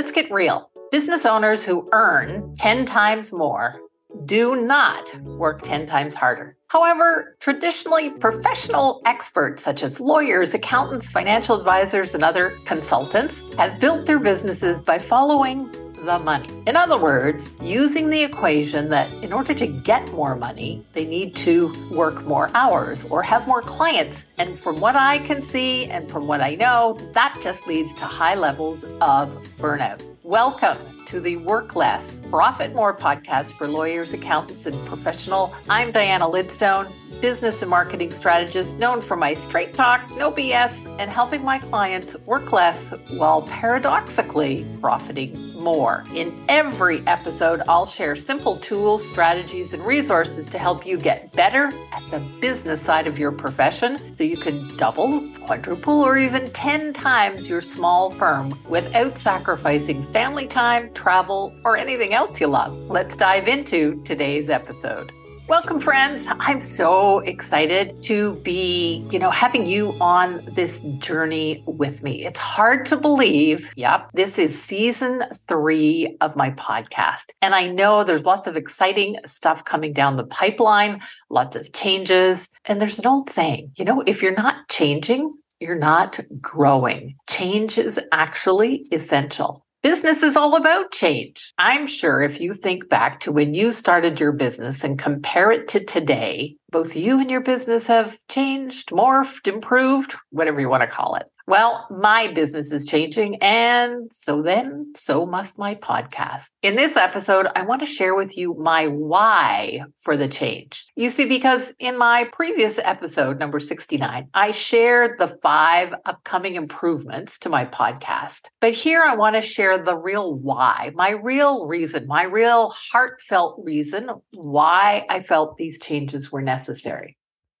Let's get real. Business owners who earn 10 times more do not work 10 times harder. However, traditionally, professional experts such as lawyers, accountants, financial advisors, and other consultants have built their businesses by following the money. In other words, using the equation that in order to get more money, they need to work more hours or have more clients. And from what I can see and from what I know, that just leads to high levels of burnout. Welcome to the Work Less, Profit More podcast for lawyers, accountants, and professional. I'm Diana Lidstone, business and marketing strategist known for my straight talk, no BS, and helping my clients work less while paradoxically profiting more. In every episode, I'll share simple tools, strategies, and resources to help you get better at the business side of your profession so you can double, quadruple, or even 10 times your small firm without sacrificing family time, travel, or anything else you love. Let's dive into today's episode. Welcome, friends. I'm so excited to be, you know, having you on this journey with me. It's hard to believe. Yep. This is season three of my podcast. And I know there's lots of exciting stuff coming down the pipeline, lots of changes. And there's an old saying, you know, if you're not changing, you're not growing. Change is actually essential. Business is all about change. I'm sure if you think back to when you started your business and compare it to today, both you and your business have changed, morphed, improved, whatever you want to call it. Well, my business is changing, and so then, so must my podcast. In this episode, I want to share with you my why for the change. You see, because in my previous episode, number 69, I shared the five upcoming improvements to my podcast. But here I want to share the real why, my real reason, my real heartfelt reason why I felt these changes were necessary.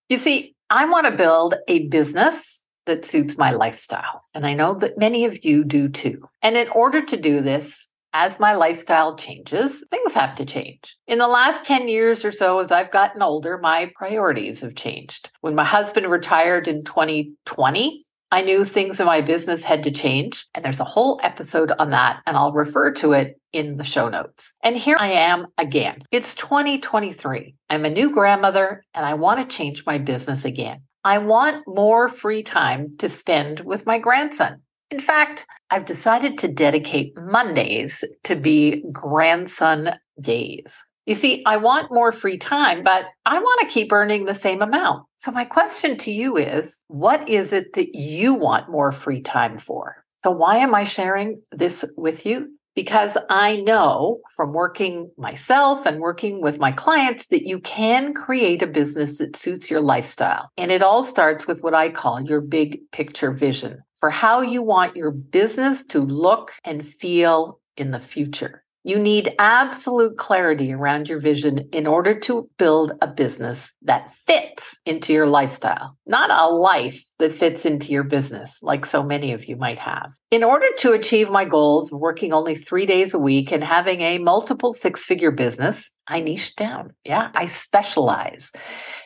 You see, I want to build a business that suits my lifestyle. And I know that many of you do too. And in order to do this, as my lifestyle changes, things have to change. In the last 10 years or so, as I've gotten older, my priorities have changed. When my husband retired in 2020, I knew things in my business had to change. And there's a whole episode on that, and I'll refer to it in the show notes. And here I am again. It's 2023. I'm a new grandmother, and I want to change my business again. I want more free time to spend with my grandson. In fact, I've decided to dedicate Mondays to be grandson days. You see, I want more free time, but I want to keep earning the same amount. So, my question to you is what is it that you want more free time for? So, why am I sharing this with you? Because I know from working myself and working with my clients that you can create a business that suits your lifestyle. And it all starts with what I call your big picture vision for how you want your business to look and feel in the future. You need absolute clarity around your vision in order to build a business that fits into your lifestyle, not a life that fits into your business, like so many of you might have. In order to achieve my goals of working only three days a week and having a multiple six figure business, I niche down. Yeah, I specialize.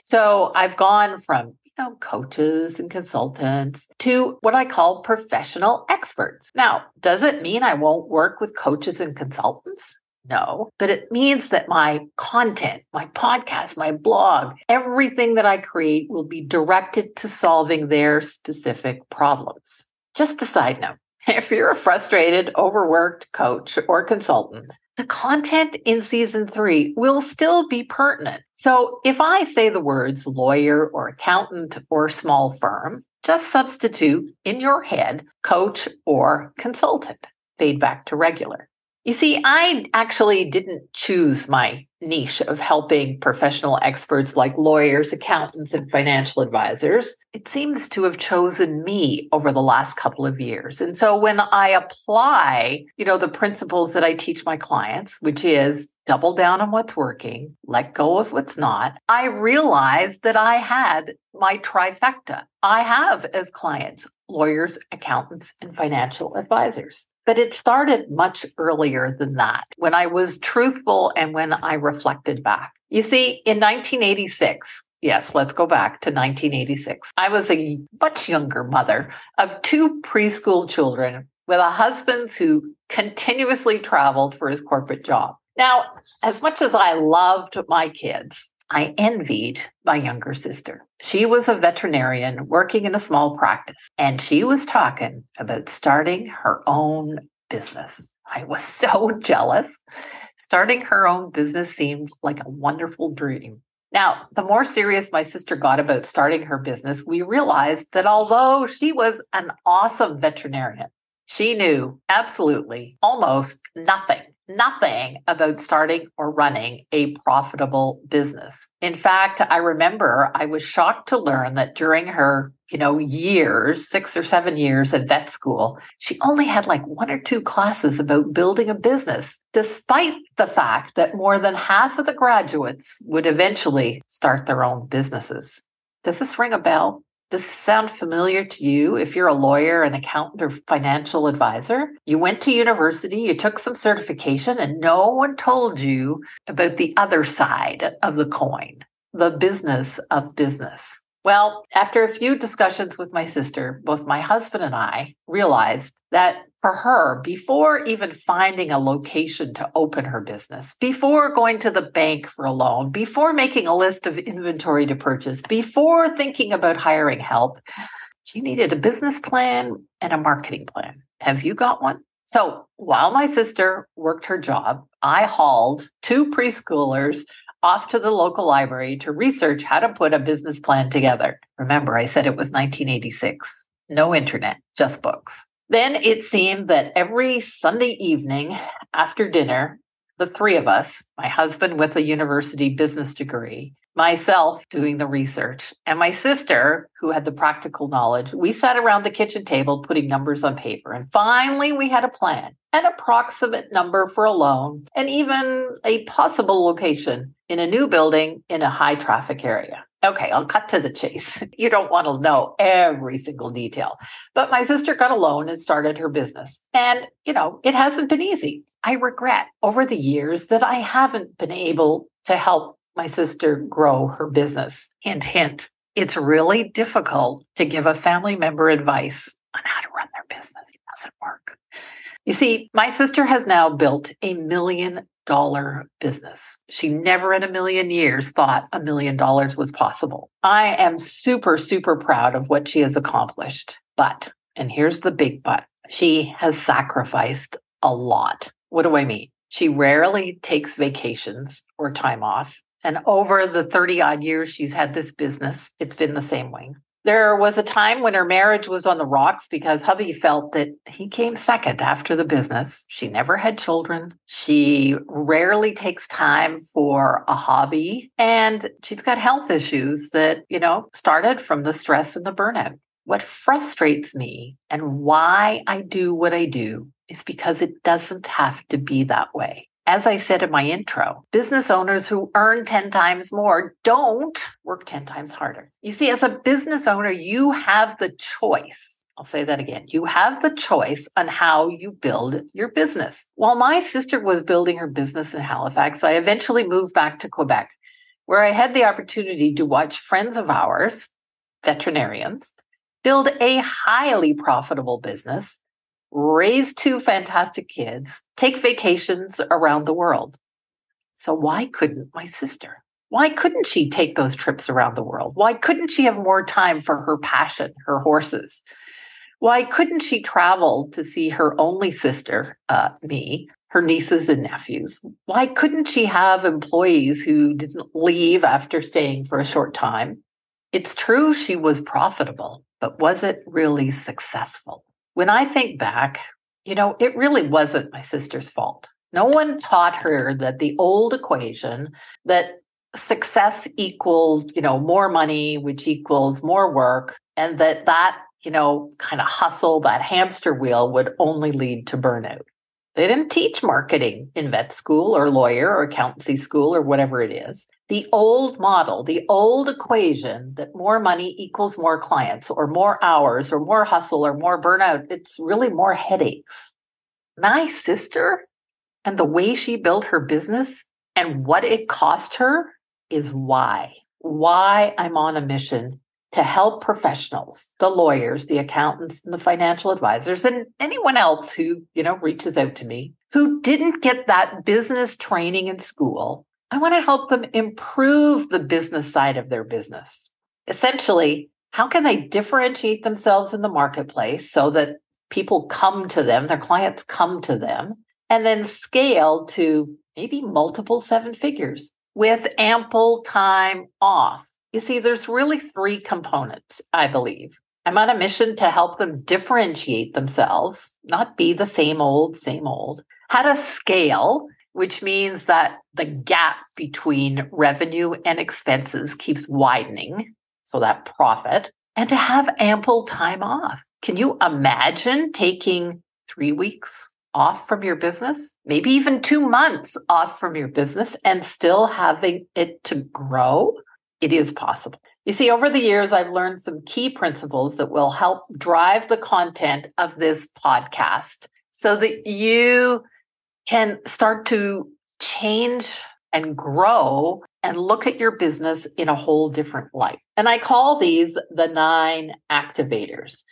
So I've gone from you know, coaches and consultants to what I call professional experts. Now, does it mean I won't work with coaches and consultants? No, but it means that my content, my podcast, my blog, everything that I create will be directed to solving their specific problems. Just a side note if you're a frustrated, overworked coach or consultant, the content in season three will still be pertinent. So if I say the words lawyer or accountant or small firm, just substitute in your head coach or consultant, fade back to regular. You see, I actually didn't choose my niche of helping professional experts like lawyers, accountants, and financial advisors. It seems to have chosen me over the last couple of years. And so when I apply, you know, the principles that I teach my clients, which is double down on what's working, let go of what's not, I realized that I had my trifecta. I have as clients lawyers, accountants, and financial advisors. But it started much earlier than that when I was truthful and when I reflected back. You see, in 1986, yes, let's go back to 1986, I was a much younger mother of two preschool children with a husband who continuously traveled for his corporate job. Now, as much as I loved my kids, I envied my younger sister. She was a veterinarian working in a small practice, and she was talking about starting her own business. I was so jealous. Starting her own business seemed like a wonderful dream. Now, the more serious my sister got about starting her business, we realized that although she was an awesome veterinarian, she knew absolutely almost nothing nothing about starting or running a profitable business. In fact, I remember I was shocked to learn that during her, you know, years, 6 or 7 years at vet school, she only had like one or two classes about building a business, despite the fact that more than half of the graduates would eventually start their own businesses. Does this ring a bell? This sound familiar to you if you're a lawyer, an accountant, or financial advisor? You went to university, you took some certification, and no one told you about the other side of the coin, the business of business. Well, after a few discussions with my sister, both my husband and I realized that for her, before even finding a location to open her business, before going to the bank for a loan, before making a list of inventory to purchase, before thinking about hiring help, she needed a business plan and a marketing plan. Have you got one? So while my sister worked her job, I hauled two preschoolers off to the local library to research how to put a business plan together. Remember, I said it was 1986. No internet, just books. Then it seemed that every Sunday evening after dinner, the three of us, my husband with a university business degree, myself doing the research, and my sister, who had the practical knowledge, we sat around the kitchen table putting numbers on paper. And finally, we had a plan, an approximate number for a loan, and even a possible location in a new building in a high traffic area. Okay, I'll cut to the chase. You don't want to know every single detail. But my sister got a loan and started her business. And, you know, it hasn't been easy. I regret over the years that I haven't been able to help my sister grow her business. Hint, hint. It's really difficult to give a family member advice on how to run their business. It doesn't work. You see, my sister has now built a million dollar business. She never in a million years thought a million dollars was possible. I am super, super proud of what she has accomplished. But, and here's the big but, she has sacrificed a lot. What do I mean? She rarely takes vacations or time off. And over the 30 odd years she's had this business, it's been the same way. There was a time when her marriage was on the rocks because hubby felt that he came second after the business. She never had children. She rarely takes time for a hobby. And she's got health issues that, you know, started from the stress and the burnout. What frustrates me and why I do what I do is because it doesn't have to be that way. As I said in my intro, business owners who earn 10 times more don't work 10 times harder. You see, as a business owner, you have the choice. I'll say that again. You have the choice on how you build your business. While my sister was building her business in Halifax, I eventually moved back to Quebec, where I had the opportunity to watch friends of ours, veterinarians, build a highly profitable business raise two fantastic kids, take vacations around the world. So, why couldn't my sister? Why couldn't she take those trips around the world? Why couldn't she have more time for her passion, her horses? Why couldn't she travel to see her only sister, uh, me, her nieces and nephews? Why couldn't she have employees who didn't leave after staying for a short time? It's true she was profitable, but was it really successful? When I think back, you know, it really wasn't my sister's fault. No one taught her that the old equation that success equaled, you know, more money, which equals more work, and that that, you know, kind of hustle, that hamster wheel would only lead to burnout. They didn't teach marketing in vet school or lawyer or accountancy school or whatever it is. The old model, the old equation that more money equals more clients or more hours or more hustle or more burnout, it's really more headaches. My sister and the way she built her business and what it cost her is why. Why I'm on a mission to help professionals, the lawyers, the accountants, and the financial advisors, and anyone else who, you know, reaches out to me who didn't get that business training in school. I want to help them improve the business side of their business. Essentially, how can they differentiate themselves in the marketplace so that people come to them, their clients come to them, and then scale to maybe multiple seven figures with ample time off you see, there's really three components, I believe. I'm on a mission to help them differentiate themselves, not be the same old, same old. How to scale, which means that the gap between revenue and expenses keeps widening. So that profit, and to have ample time off. Can you imagine taking three weeks off from your business, maybe even two months off from your business and still having it to grow? it is possible. You see, over the years, I've learned some key principles that will help drive the content of this podcast so that you can start to change and grow and look at your business in a whole different light. And I call these the nine activators.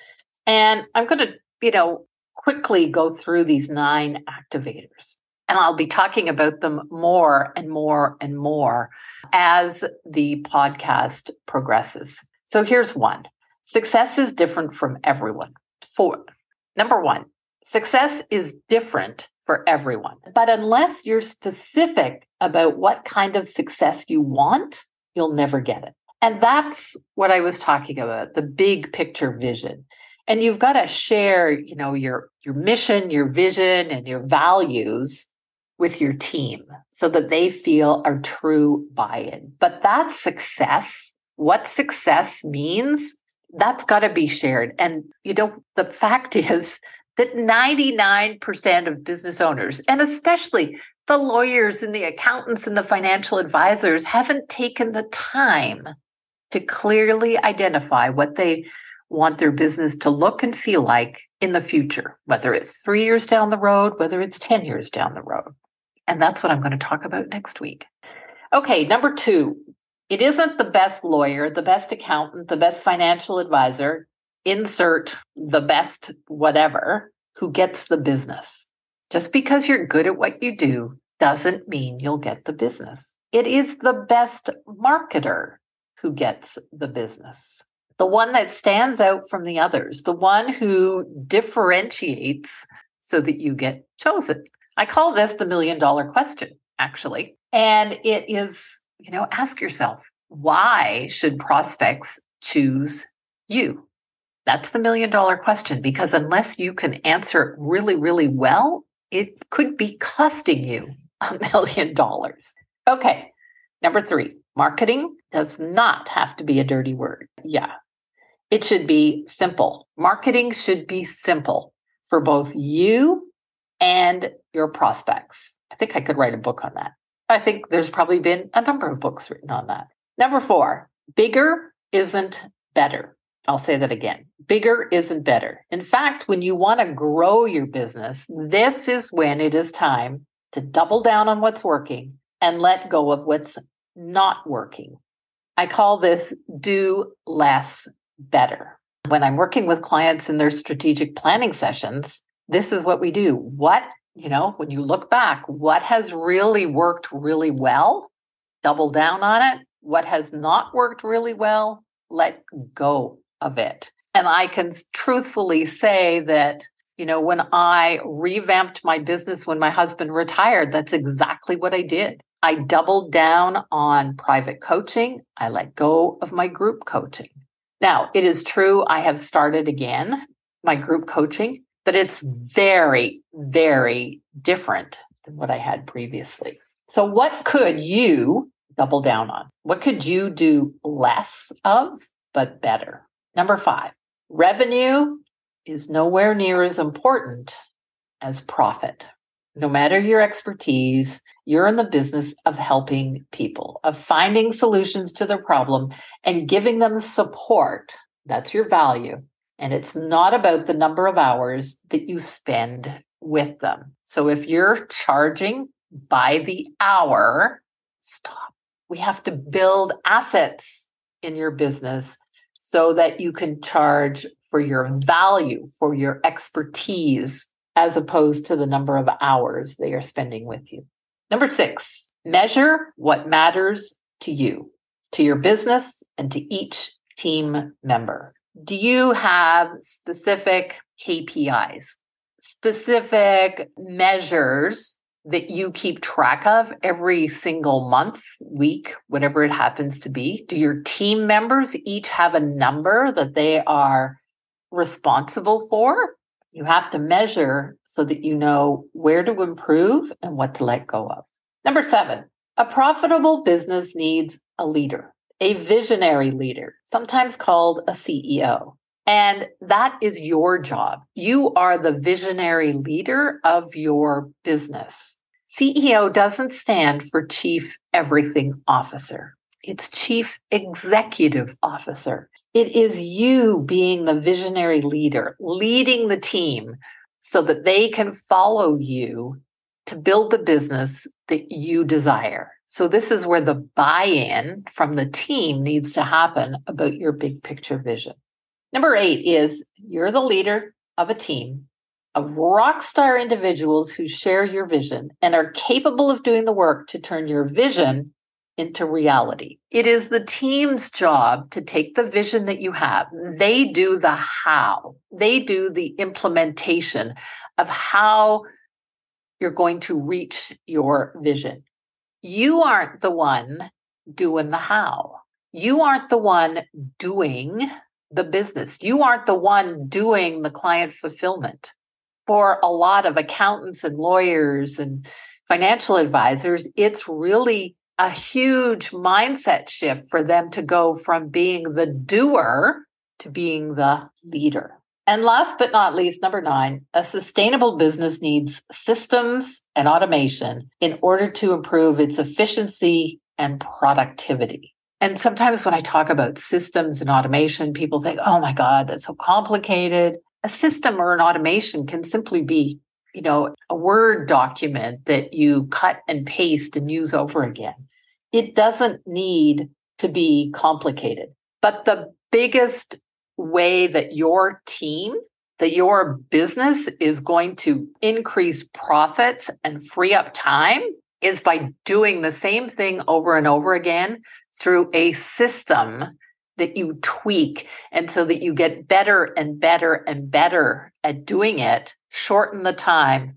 And I'm going to, you know, quickly go through these nine activators. And I'll be talking about them more and more and more as the podcast progresses. So here's one success is different from everyone. Four. Number one, success is different for everyone. But unless you're specific about what kind of success you want, you'll never get it. And that's what I was talking about, the big picture vision. And you've got to share, you know, your your mission, your vision and your values with your team so that they feel a true buy in. But that success, what success means, that's got to be shared. And, you know, the fact is that 99% of business owners, and especially the lawyers and the accountants and the financial advisors, haven't taken the time to clearly identify what they want their business to look and feel like in the future, whether it's three years down the road, whether it's 10 years down the road. And that's what I'm going to talk about next week. Okay, number two, it isn't the best lawyer, the best accountant, the best financial advisor, insert the best whatever, who gets the business. Just because you're good at what you do doesn't mean you'll get the business. It is the best marketer who gets the business. The one that stands out from the others, the one who differentiates so that you get chosen. I call this the million dollar question, actually. And it is, you know, ask yourself, why should prospects choose you? That's the million dollar question because unless you can answer it really, really well, it could be costing you a million dollars. Okay. Number three, marketing does not have to be a dirty word. Yeah. It should be simple. Marketing should be simple for both you and your prospects. I think I could write a book on that. I think there's probably been a number of books written on that. Number four, bigger isn't better. I'll say that again. Bigger isn't better. In fact, when you want to grow your business, this is when it is time to double down on what's working and let go of what's not working. I call this do less better. When I'm working with clients in their strategic planning sessions, this is what we do. What, you know, when you look back, what has really worked really well? Double down on it. What has not worked really well? Let go of it. And I can truthfully say that, you know, when I revamped my business when my husband retired, that's exactly what I did. I doubled down on private coaching. I let go of my group coaching. Now, it is true, I have started again my group coaching but it's very, very different than what I had previously. So, what could you double down on? What could you do less of, but better? Number five, revenue is nowhere near as important as profit. No matter your expertise, you're in the business of helping people, of finding solutions to their problem and giving them support. That's your value and it's not about the number of hours that you spend with them. So if you're charging by the hour, stop. We have to build assets in your business so that you can charge for your value, for your expertise, as opposed to the number of hours they are spending with you. Number six, measure what matters to you, to your business, and to each team member. Do you have specific KPIs, specific measures that you keep track of every single month, week, whatever it happens to be? Do your team members each have a number that they are responsible for? You have to measure so that you know where to improve and what to let go of. Number seven, a profitable business needs a leader, a visionary leader, sometimes called a CEO. And that is your job. You are the visionary leader of your business. CEO doesn't stand for Chief Everything Officer. It's Chief Executive Officer. It is you being the visionary leader, leading the team so that they can follow you to build the business that you desire. So, this is where the buy in from the team needs to happen about your big picture vision. Number eight is you're the leader of a team of rock star individuals who share your vision and are capable of doing the work to turn your vision into reality. It is the team's job to take the vision that you have. They do the how, they do the implementation of how you're going to reach your vision. You aren't the one doing the how. You aren't the one doing the business. You aren't the one doing the client fulfillment. For a lot of accountants and lawyers and financial advisors, it's really a huge mindset shift for them to go from being the doer to being the leader. And last but not least, number nine, a sustainable business needs systems and automation in order to improve its efficiency and productivity. And sometimes when I talk about systems and automation, people think, oh my God, that's so complicated. A system or an automation can simply be, you know, a Word document that you cut and paste and use over again. It doesn't need to be complicated. But the biggest way that your team, that your business is going to increase profits and free up time is by doing the same thing over and over again through a system that you tweak and so that you get better and better and better at doing it, shorten the time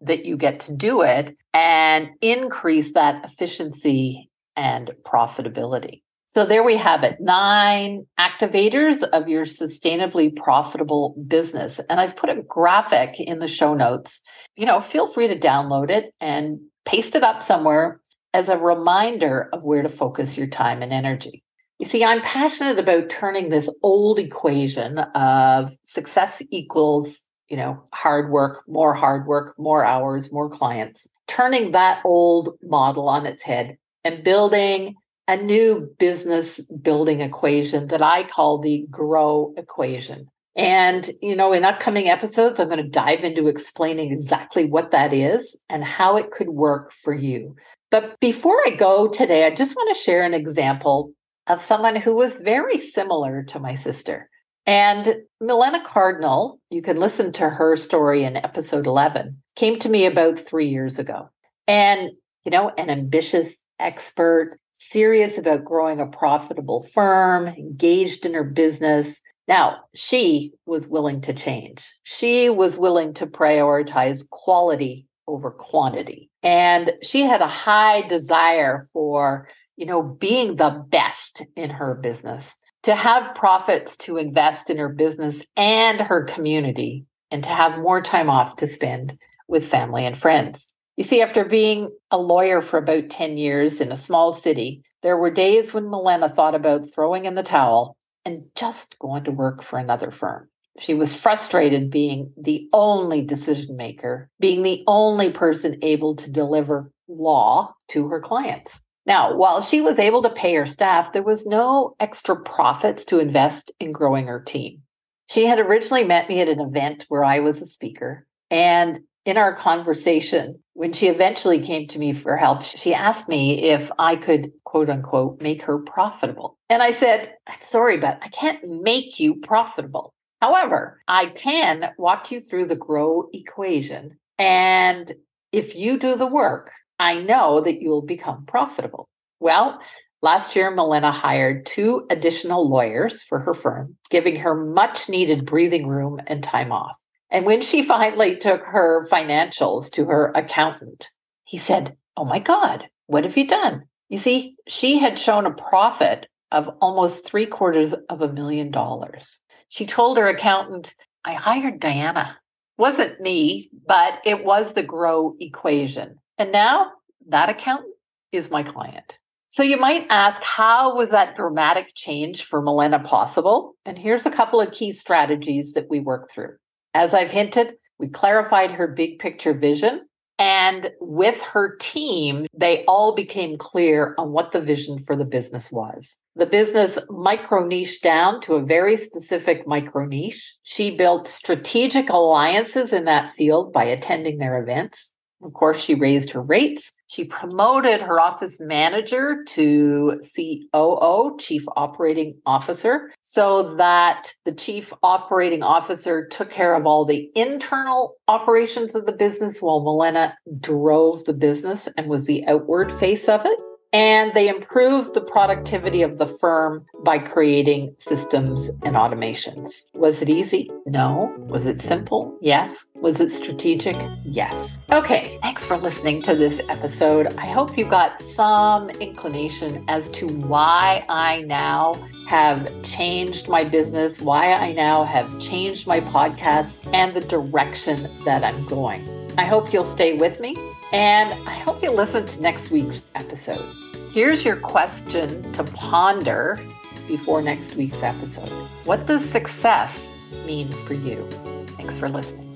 that you get to do it and increase that efficiency and profitability. So there we have it nine activators of your sustainably profitable business. And I've put a graphic in the show notes. You know, feel free to download it and paste it up somewhere as a reminder of where to focus your time and energy. You see, I'm passionate about turning this old equation of success equals, you know, hard work, more hard work, more hours, more clients, turning that old model on its head and building a new business building equation that I call the grow equation. And, you know, in upcoming episodes, I'm going to dive into explaining exactly what that is and how it could work for you. But before I go today, I just want to share an example of someone who was very similar to my sister. And Milena Cardinal, you can listen to her story in episode 11, came to me about three years ago. And, you know, an ambitious expert, serious about growing a profitable firm, engaged in her business. Now, she was willing to change. She was willing to prioritize quality over quantity. And she had a high desire for, you know, being the best in her business, to have profits to invest in her business and her community, and to have more time off to spend with family and friends. You see, after being a lawyer for about 10 years in a small city, there were days when Milena thought about throwing in the towel and just going to work for another firm. She was frustrated being the only decision maker, being the only person able to deliver law to her clients. Now, while she was able to pay her staff, there was no extra profits to invest in growing her team. She had originally met me at an event where I was a speaker, and in our conversation, When she eventually came to me for help, she asked me if I could, quote unquote, make her profitable. And I said, I'm sorry, but I can't make you profitable. However, I can walk you through the grow equation. And if you do the work, I know that you'll become profitable. Well, last year, Milena hired two additional lawyers for her firm, giving her much needed breathing room and time off. And when she finally took her financials to her accountant, he said, Oh my God, what have you done? You see, she had shown a profit of almost three quarters of a million dollars. She told her accountant, I hired Diana. Wasn't me, but it was the grow equation. And now that accountant is my client. So you might ask, how was that dramatic change for Milena possible? And here's a couple of key strategies that we worked through. As I've hinted, we clarified her big picture vision. And with her team, they all became clear on what the vision for the business was. The business micro niche down to a very specific micro niche. She built strategic alliances in that field by attending their events. Of course, she raised her rates. She promoted her office manager to COO, Chief Operating Officer, so that the Chief Operating Officer took care of all the internal operations of the business while Milena drove the business and was the outward face of it. And they improved the productivity of the firm by creating systems and automations. Was it easy? No. Was it simple? Yes. Was it strategic? Yes. Okay, thanks for listening to this episode. I hope you got some inclination as to why I now have changed my business, why I now have changed my podcast, and the direction that I'm going. I hope you'll stay with me and I hope you listen to next week's episode. Here's your question to ponder before next week's episode What does success mean for you? Thanks for listening.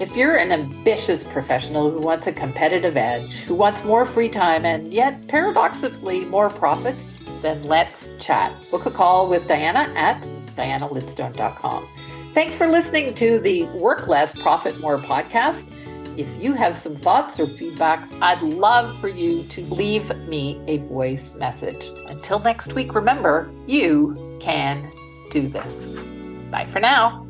If you're an ambitious professional who wants a competitive edge, who wants more free time and yet paradoxically more profits, then let's chat. Book a call with Diana at dianalidstone.com. Thanks for listening to the Work Less, Profit More podcast. If you have some thoughts or feedback, I'd love for you to leave me a voice message. Until next week, remember, you can do this. Bye for now.